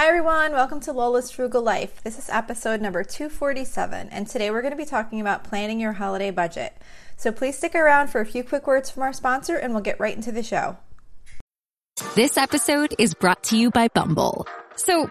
Hi, everyone. Welcome to Lola's Frugal Life. This is episode number 247, and today we're going to be talking about planning your holiday budget. So please stick around for a few quick words from our sponsor, and we'll get right into the show. This episode is brought to you by Bumble. So,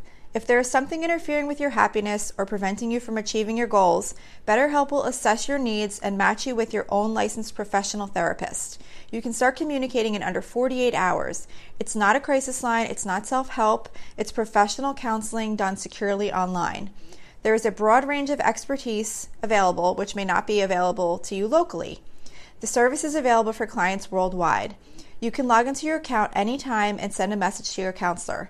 If there is something interfering with your happiness or preventing you from achieving your goals, BetterHelp will assess your needs and match you with your own licensed professional therapist. You can start communicating in under 48 hours. It's not a crisis line, it's not self help, it's professional counseling done securely online. There is a broad range of expertise available, which may not be available to you locally. The service is available for clients worldwide. You can log into your account anytime and send a message to your counselor.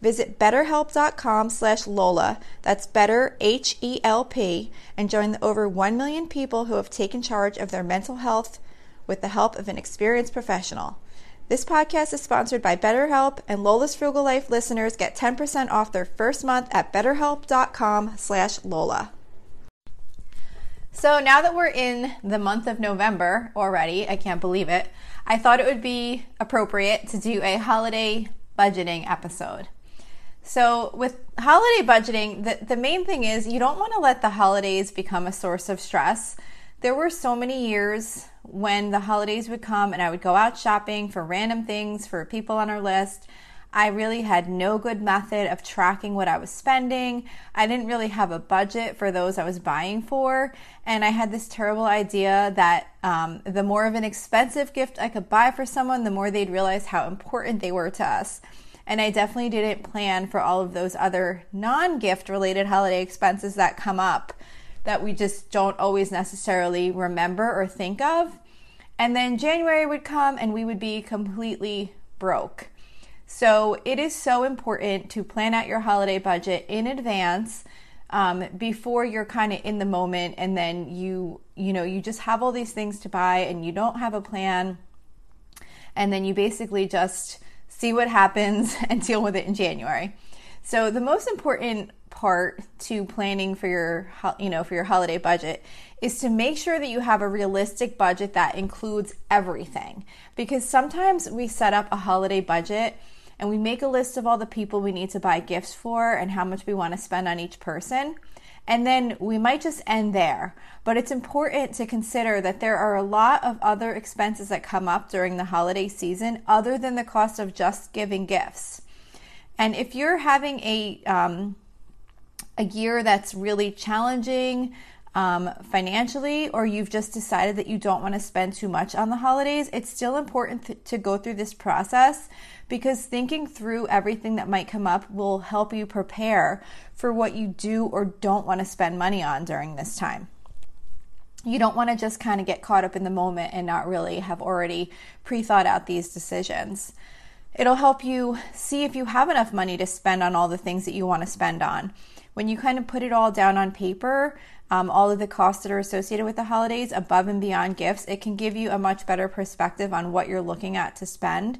Visit betterhelp.com slash Lola, that's better H-E-L-P, and join the over 1 million people who have taken charge of their mental health with the help of an experienced professional. This podcast is sponsored by BetterHelp, and Lola's Frugal Life listeners get 10% off their first month at betterhelp.com slash Lola. So now that we're in the month of November already, I can't believe it, I thought it would be appropriate to do a holiday budgeting episode. So, with holiday budgeting, the, the main thing is you don't want to let the holidays become a source of stress. There were so many years when the holidays would come and I would go out shopping for random things for people on our list. I really had no good method of tracking what I was spending. I didn't really have a budget for those I was buying for. And I had this terrible idea that um, the more of an expensive gift I could buy for someone, the more they'd realize how important they were to us. And I definitely didn't plan for all of those other non gift related holiday expenses that come up that we just don't always necessarily remember or think of. And then January would come and we would be completely broke. So it is so important to plan out your holiday budget in advance um, before you're kind of in the moment and then you you know you just have all these things to buy and you don't have a plan and then you basically just see what happens, and deal with it in January. So the most important part to planning for your you know for your holiday budget is to make sure that you have a realistic budget that includes everything because sometimes we set up a holiday budget and we make a list of all the people we need to buy gifts for and how much we want to spend on each person and then we might just end there. But it's important to consider that there are a lot of other expenses that come up during the holiday season other than the cost of just giving gifts. And if you're having a um, a year that's really challenging um, financially, or you've just decided that you don't want to spend too much on the holidays, it's still important th- to go through this process because thinking through everything that might come up will help you prepare for what you do or don't want to spend money on during this time. You don't want to just kind of get caught up in the moment and not really have already pre thought out these decisions. It'll help you see if you have enough money to spend on all the things that you want to spend on. When you kind of put it all down on paper, um, all of the costs that are associated with the holidays above and beyond gifts, it can give you a much better perspective on what you're looking at to spend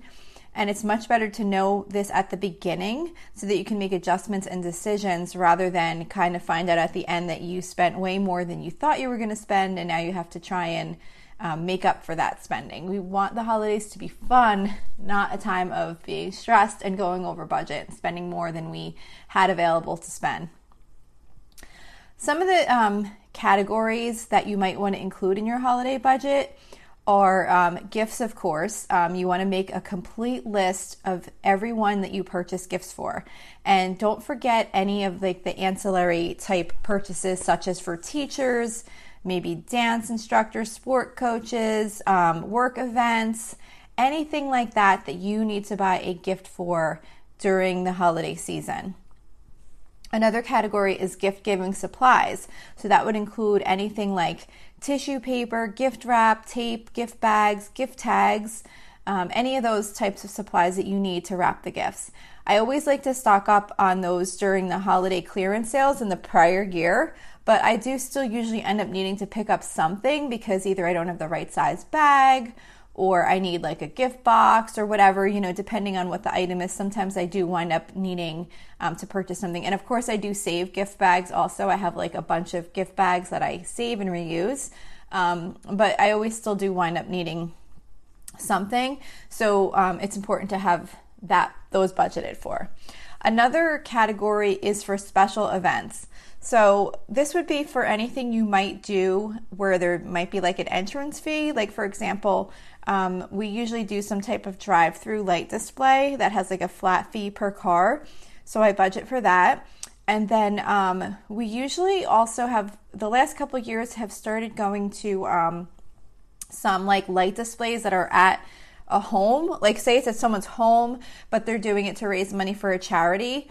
and it's much better to know this at the beginning so that you can make adjustments and decisions rather than kind of find out at the end that you spent way more than you thought you were going to spend and now you have to try and um, make up for that spending. We want the holidays to be fun, not a time of being stressed and going over budget and spending more than we had available to spend. Some of the um, categories that you might want to include in your holiday budget are um, gifts, of course. Um, you want to make a complete list of everyone that you purchase gifts for. And don't forget any of like the ancillary type purchases, such as for teachers, maybe dance instructors, sport coaches, um, work events, anything like that that you need to buy a gift for during the holiday season. Another category is gift giving supplies. So that would include anything like tissue paper, gift wrap, tape, gift bags, gift tags, um, any of those types of supplies that you need to wrap the gifts. I always like to stock up on those during the holiday clearance sales in the prior year, but I do still usually end up needing to pick up something because either I don't have the right size bag or I need like a gift box or whatever, you know, depending on what the item is. Sometimes I do wind up needing um, to purchase something. And of course, I do save gift bags also. I have like a bunch of gift bags that I save and reuse. Um, but I always still do wind up needing something. So um, it's important to have that those budgeted for. Another category is for special events. So this would be for anything you might do where there might be like an entrance fee. Like for example, um, we usually do some type of drive through light display that has like a flat fee per car. So I budget for that. And then um, we usually also have the last couple years have started going to um, some like light displays that are at a home. Like say it's at someone's home, but they're doing it to raise money for a charity.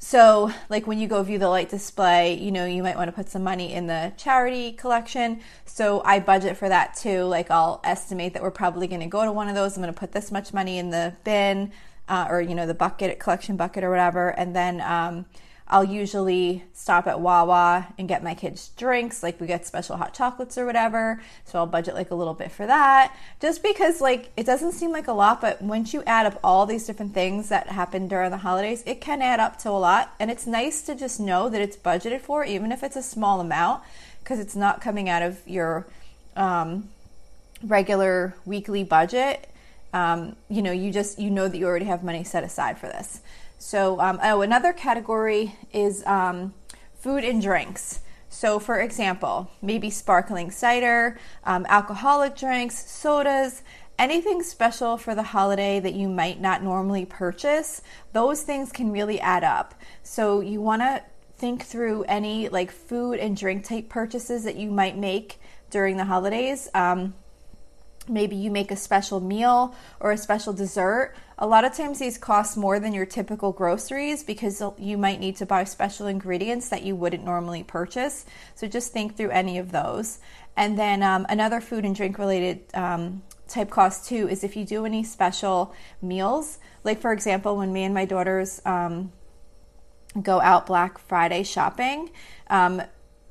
So, like when you go view the light display, you know, you might want to put some money in the charity collection. So, I budget for that too. Like, I'll estimate that we're probably going to go to one of those. I'm going to put this much money in the bin uh, or, you know, the bucket, collection bucket or whatever. And then, um, I'll usually stop at Wawa and get my kids drinks, like we get special hot chocolates or whatever. So I'll budget like a little bit for that. Just because like it doesn't seem like a lot, but once you add up all these different things that happen during the holidays, it can add up to a lot. And it's nice to just know that it's budgeted for, even if it's a small amount, because it's not coming out of your um, regular weekly budget. Um, you know, you just you know that you already have money set aside for this. So, um, oh, another category is um, food and drinks. So, for example, maybe sparkling cider, um, alcoholic drinks, sodas, anything special for the holiday that you might not normally purchase, those things can really add up. So, you want to think through any like food and drink type purchases that you might make during the holidays. Um, maybe you make a special meal or a special dessert. A lot of times these cost more than your typical groceries because you might need to buy special ingredients that you wouldn't normally purchase. So just think through any of those. And then um, another food and drink related um, type cost too is if you do any special meals. Like for example, when me and my daughters um, go out Black Friday shopping, um,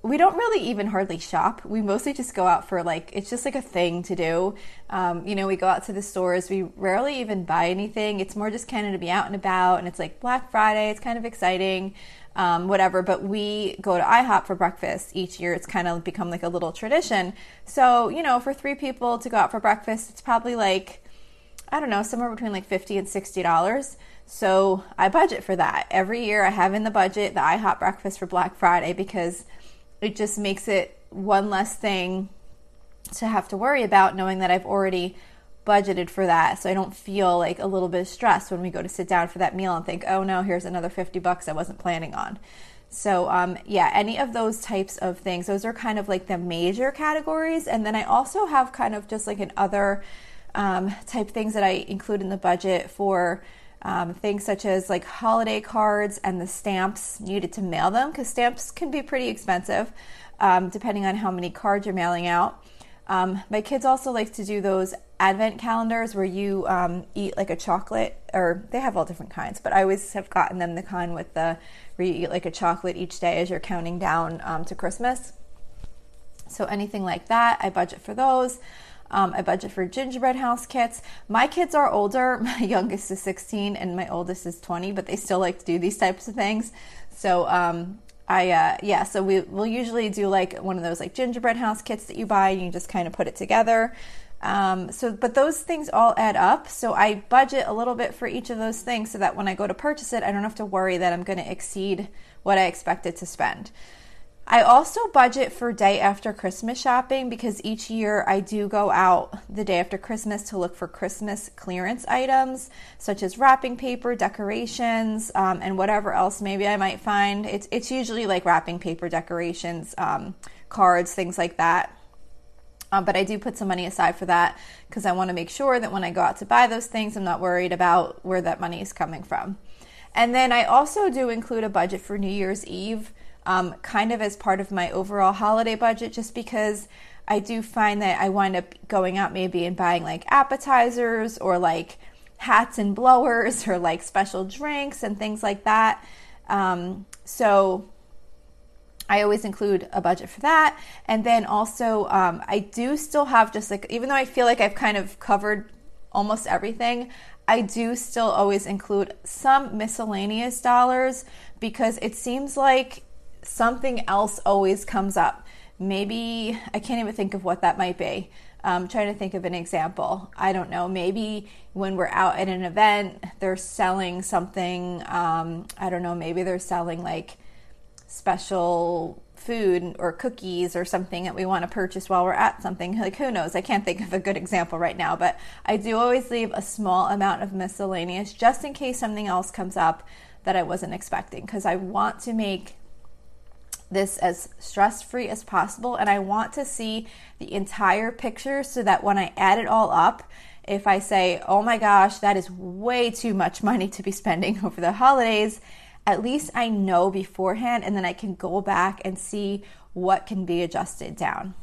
we don't really even hardly shop. We mostly just go out for like, it's just like a thing to do. Um, you know, we go out to the stores. We rarely even buy anything. It's more just kind of to be out and about. And it's like Black Friday. It's kind of exciting, um, whatever. But we go to IHOP for breakfast each year. It's kind of become like a little tradition. So, you know, for three people to go out for breakfast, it's probably like, I don't know, somewhere between like 50 and $60. So I budget for that. Every year I have in the budget the IHOP breakfast for Black Friday because it just makes it one less thing to have to worry about knowing that I've already budgeted for that so I don't feel like a little bit of stress when we go to sit down for that meal and think, oh no, here's another 50 bucks I wasn't planning on. So, um, yeah, any of those types of things, those are kind of like the major categories. And then I also have kind of just like an other um, type things that I include in the budget for um, things such as like holiday cards and the stamps needed to mail them because stamps can be pretty expensive um, depending on how many cards you're mailing out. Um, my kids also like to do those advent calendars where you um, eat like a chocolate, or they have all different kinds, but I always have gotten them the kind with the where you eat like a chocolate each day as you're counting down um, to Christmas. So anything like that, I budget for those. Um, I budget for gingerbread house kits. My kids are older. My youngest is 16 and my oldest is 20, but they still like to do these types of things. So, um, I, uh, yeah, so we will usually do like one of those like gingerbread house kits that you buy and you just kind of put it together. Um, so, but those things all add up. So I budget a little bit for each of those things so that when I go to purchase it, I don't have to worry that I'm going to exceed what I expected to spend. I also budget for day after Christmas shopping because each year I do go out the day after Christmas to look for Christmas clearance items such as wrapping paper, decorations, um, and whatever else maybe I might find. It's it's usually like wrapping paper, decorations, um, cards, things like that. Um, but I do put some money aside for that because I want to make sure that when I go out to buy those things, I'm not worried about where that money is coming from. And then I also do include a budget for New Year's Eve, um, kind of as part of my overall holiday budget, just because I do find that I wind up going out maybe and buying like appetizers or like hats and blowers or like special drinks and things like that. Um, so I always include a budget for that. And then also, um, I do still have just like, even though I feel like I've kind of covered almost everything, I do still always include some miscellaneous dollars because it seems like something else always comes up. Maybe I can't even think of what that might be. I'm trying to think of an example. I don't know. Maybe when we're out at an event, they're selling something. Um, I don't know. Maybe they're selling like special food or cookies or something that we want to purchase while we're at something. Like, who knows? I can't think of a good example right now, but I do always leave a small amount of miscellaneous just in case something else comes up that I wasn't expecting because I want to make this as stress free as possible and I want to see the entire picture so that when I add it all up, if I say, oh my gosh, that is way too much money to be spending over the holidays at least I know beforehand and then I can go back and see what can be adjusted down.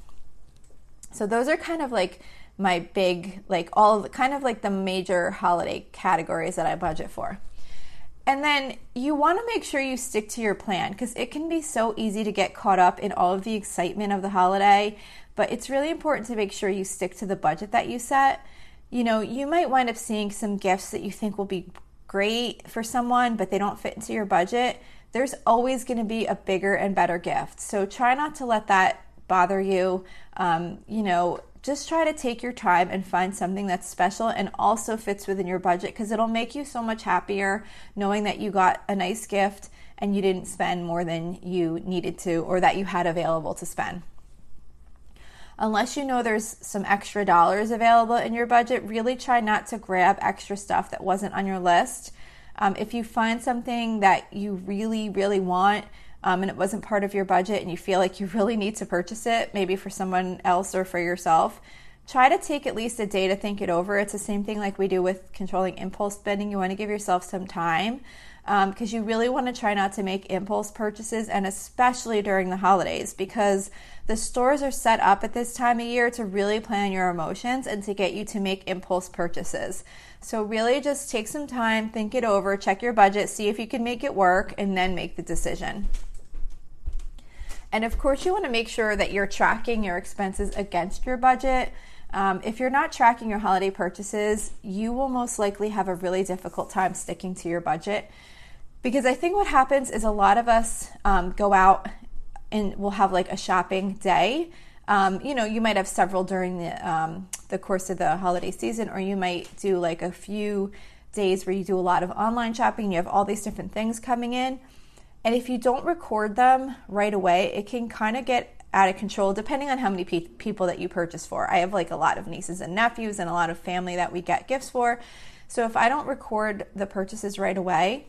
So those are kind of like my big, like all kind of like the major holiday categories that I budget for. And then you want to make sure you stick to your plan because it can be so easy to get caught up in all of the excitement of the holiday. But it's really important to make sure you stick to the budget that you set. You know, you might wind up seeing some gifts that you think will be great for someone, but they don't fit into your budget, there's always going to be a bigger and better gift. So try not to let that bother you. Um, you know, just try to take your time and find something that's special and also fits within your budget because it'll make you so much happier knowing that you got a nice gift and you didn't spend more than you needed to or that you had available to spend unless you know there's some extra dollars available in your budget, really try not to grab extra stuff that wasn't on your list. Um, if you find something that you really, really want, um, and it wasn't part of your budget and you feel like you really need to purchase it, maybe for someone else or for yourself, try to take at least a day to think it over. It's the same thing like we do with controlling impulse spending. You want to give yourself some time because um, you really want to try not to make impulse purchases, and especially during the holidays, because the stores are set up at this time of year to really plan your emotions and to get you to make impulse purchases. So, really just take some time, think it over, check your budget, see if you can make it work, and then make the decision. And of course, you want to make sure that you're tracking your expenses against your budget. Um, if you're not tracking your holiday purchases, you will most likely have a really difficult time sticking to your budget because I think what happens is a lot of us um, go out and we'll have like a shopping day. Um, you know, you might have several during the um, the course of the holiday season, or you might do like a few days where you do a lot of online shopping. You have all these different things coming in, and if you don't record them right away, it can kind of get out of control depending on how many pe- people that you purchase for. I have like a lot of nieces and nephews and a lot of family that we get gifts for. So if I don't record the purchases right away,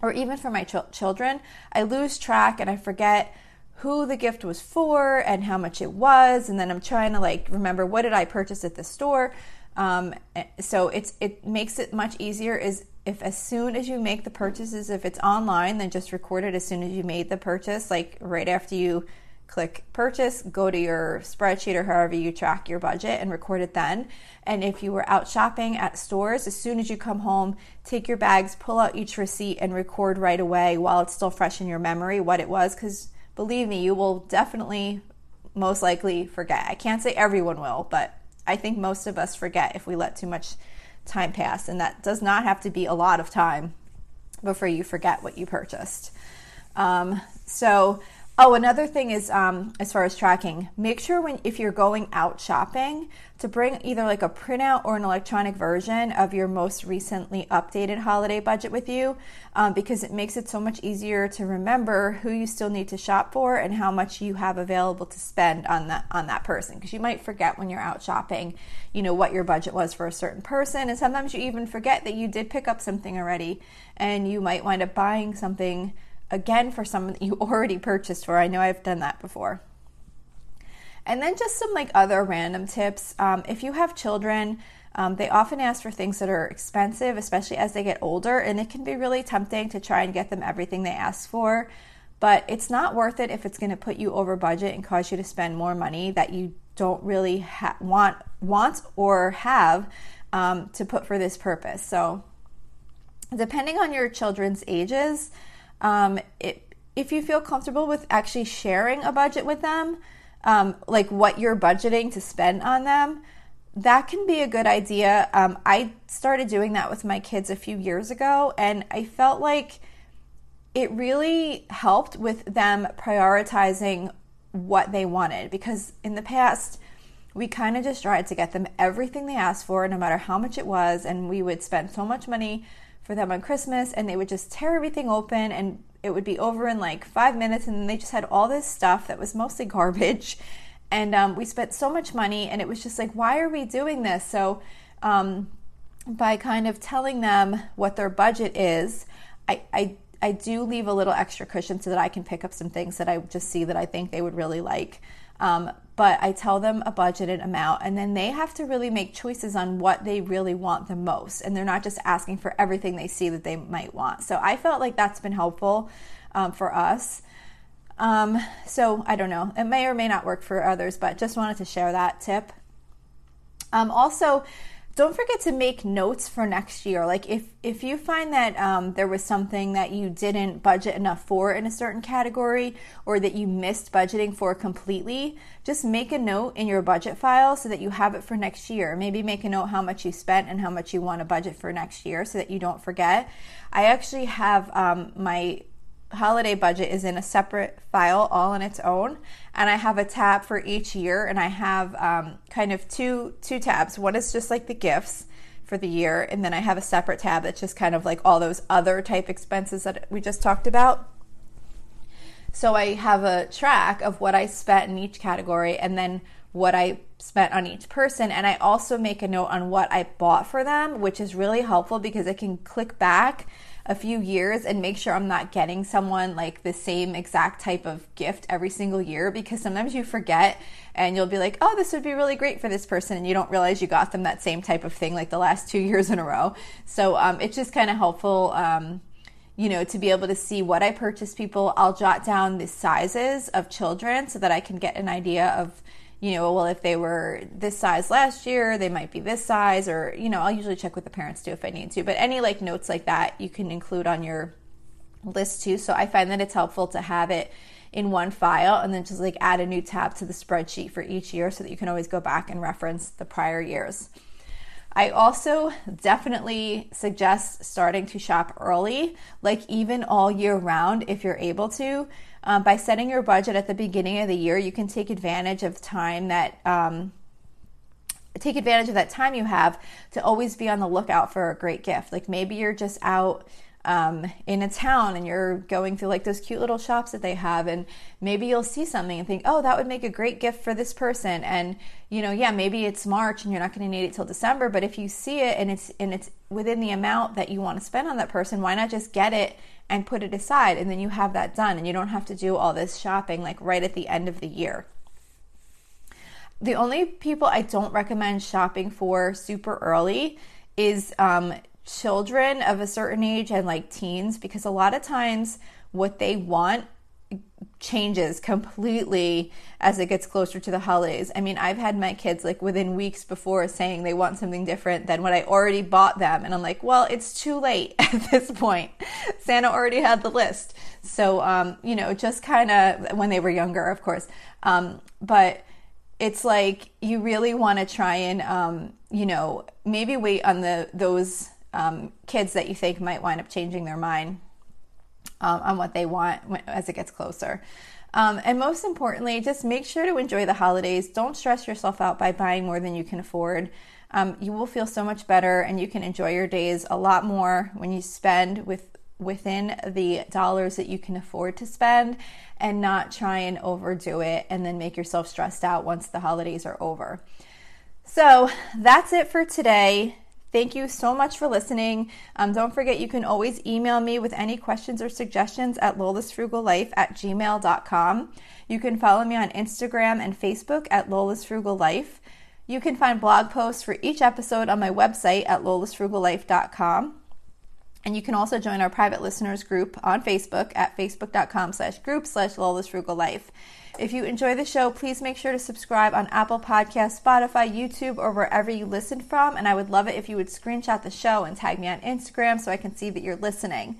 or even for my ch- children, I lose track and I forget who the gift was for and how much it was, and then I'm trying to like remember what did I purchase at the store. Um, eh, so it's it makes it much easier is if as soon as you make the purchases, if it's online, then just record it as soon as you made the purchase, like right after you click purchase, go to your spreadsheet or however you track your budget and record it then. And if you were out shopping at stores, as soon as you come home, take your bags, pull out each receipt, and record right away while it's still fresh in your memory what it was. Because believe me, you will definitely, most likely forget. I can't say everyone will, but I think most of us forget if we let too much time pass. And that does not have to be a lot of time before you forget what you purchased. Um, so, Oh, another thing is um, as far as tracking, make sure when if you're going out shopping to bring either like a printout or an electronic version of your most recently updated holiday budget with you, um, because it makes it so much easier to remember who you still need to shop for and how much you have available to spend on that on that person. Because you might forget when you're out shopping, you know what your budget was for a certain person, and sometimes you even forget that you did pick up something already, and you might wind up buying something again for someone that you already purchased for. I know I've done that before. And then just some like other random tips. Um, if you have children, um, they often ask for things that are expensive, especially as they get older, and it can be really tempting to try and get them everything they ask for. But it's not worth it if it's going to put you over budget and cause you to spend more money that you don't really ha- want want or have um, to put for this purpose. So, depending on your children's ages, um, it, if you feel comfortable with actually sharing a budget with them, um, like what you're budgeting to spend on them, that can be a good idea. Um, I started doing that with my kids a few years ago, and I felt like it really helped with them prioritizing what they wanted because in the past, we kind of just tried to get them everything they asked for, no matter how much it was, and we would spend so much money for them on Christmas, and they would just tear everything open and it would be over in like five minutes, and they just had all this stuff that was mostly garbage. And um, we spent so much money, and it was just like, why are we doing this? So, um, by kind of telling them what their budget is, I, I I do leave a little extra cushion so that I can pick up some things that I just see that I think they would really like. Um, but I tell them a budgeted amount, and then they have to really make choices on what they really want the most. And they're not just asking for everything they see that they might want. So I felt like that's been helpful um, for us. Um, so I don't know. It may or may not work for others, but just wanted to share that tip. Um, also, don't forget to make notes for next year. Like if if you find that um, there was something that you didn't budget enough for in a certain category, or that you missed budgeting for completely, just make a note in your budget file so that you have it for next year. Maybe make a note how much you spent and how much you want to budget for next year, so that you don't forget. I actually have um, my holiday budget is in a separate file all on its own and i have a tab for each year and i have um, kind of two two tabs. One is just like the gifts for the year and then i have a separate tab that's just kind of like all those other type expenses that we just talked about. So i have a track of what i spent in each category and then what i spent on each person and i also make a note on what i bought for them which is really helpful because i can click back a few years and make sure I'm not getting someone like the same exact type of gift every single year because sometimes you forget and you'll be like, oh, this would be really great for this person. And you don't realize you got them that same type of thing like the last two years in a row. So um, it's just kind of helpful. Um, you know, to be able to see what I purchase people, I'll jot down the sizes of children so that I can get an idea of you know, well, if they were this size last year, they might be this size, or, you know, I'll usually check with the parents too if I need to. But any like notes like that you can include on your list too. So I find that it's helpful to have it in one file and then just like add a new tab to the spreadsheet for each year so that you can always go back and reference the prior years. I also definitely suggest starting to shop early, like even all year round if you're able to. Um, by setting your budget at the beginning of the year, you can take advantage of time that um, take advantage of that time you have to always be on the lookout for a great gift. Like maybe you're just out um, in a town and you're going through like those cute little shops that they have, and maybe you'll see something and think, oh, that would make a great gift for this person. And you know, yeah, maybe it's March and you're not going to need it till December, but if you see it and it's and it's within the amount that you want to spend on that person, why not just get it and put it aside and then you have that done and you don't have to do all this shopping like right at the end of the year. The only people I don't recommend shopping for super early is um, children of a certain age and like teens because a lot of times what they want changes completely as it gets closer to the holidays. I mean, I've had my kids like within weeks before saying they want something different than what I already bought them. And I'm like, well, it's too late at this point. Santa already had the list. So, um, you know, just kind of when they were younger, of course. Um, but it's like you really want to try and, um, you know, maybe wait on the those um, kids that you think might wind up changing their mind um, on what they want as it gets closer. Um, and most importantly, just make sure to enjoy the holidays. Don't stress yourself out by buying more than you can afford. Um, you will feel so much better and you can enjoy your days a lot more when you spend with within the dollars that you can afford to spend and not try and overdo it and then make yourself stressed out once the holidays are over. So that's it for today. Thank you so much for listening. Um, don't forget, you can always email me with any questions or suggestions at lolasfrugallife at gmail.com. You can follow me on Instagram and Facebook at lolasfrugallife. You can find blog posts for each episode on my website at lolasfrugallife.com. And you can also join our private listeners group on Facebook at facebook.com slash group slash Lola's Frugal Life. If you enjoy the show, please make sure to subscribe on Apple Podcasts, Spotify, YouTube, or wherever you listen from. And I would love it if you would screenshot the show and tag me on Instagram so I can see that you're listening.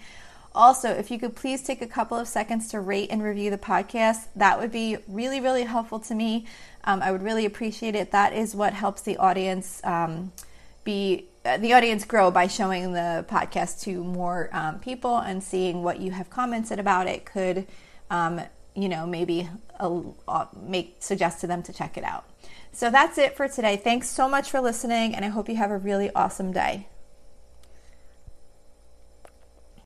Also, if you could please take a couple of seconds to rate and review the podcast, that would be really, really helpful to me. Um, I would really appreciate it. That is what helps the audience um, be uh, the audience grow by showing the podcast to more um, people and seeing what you have commented about it could um, you know maybe make suggest to them to check it out. So that's it for today. Thanks so much for listening and i hope you have a really awesome day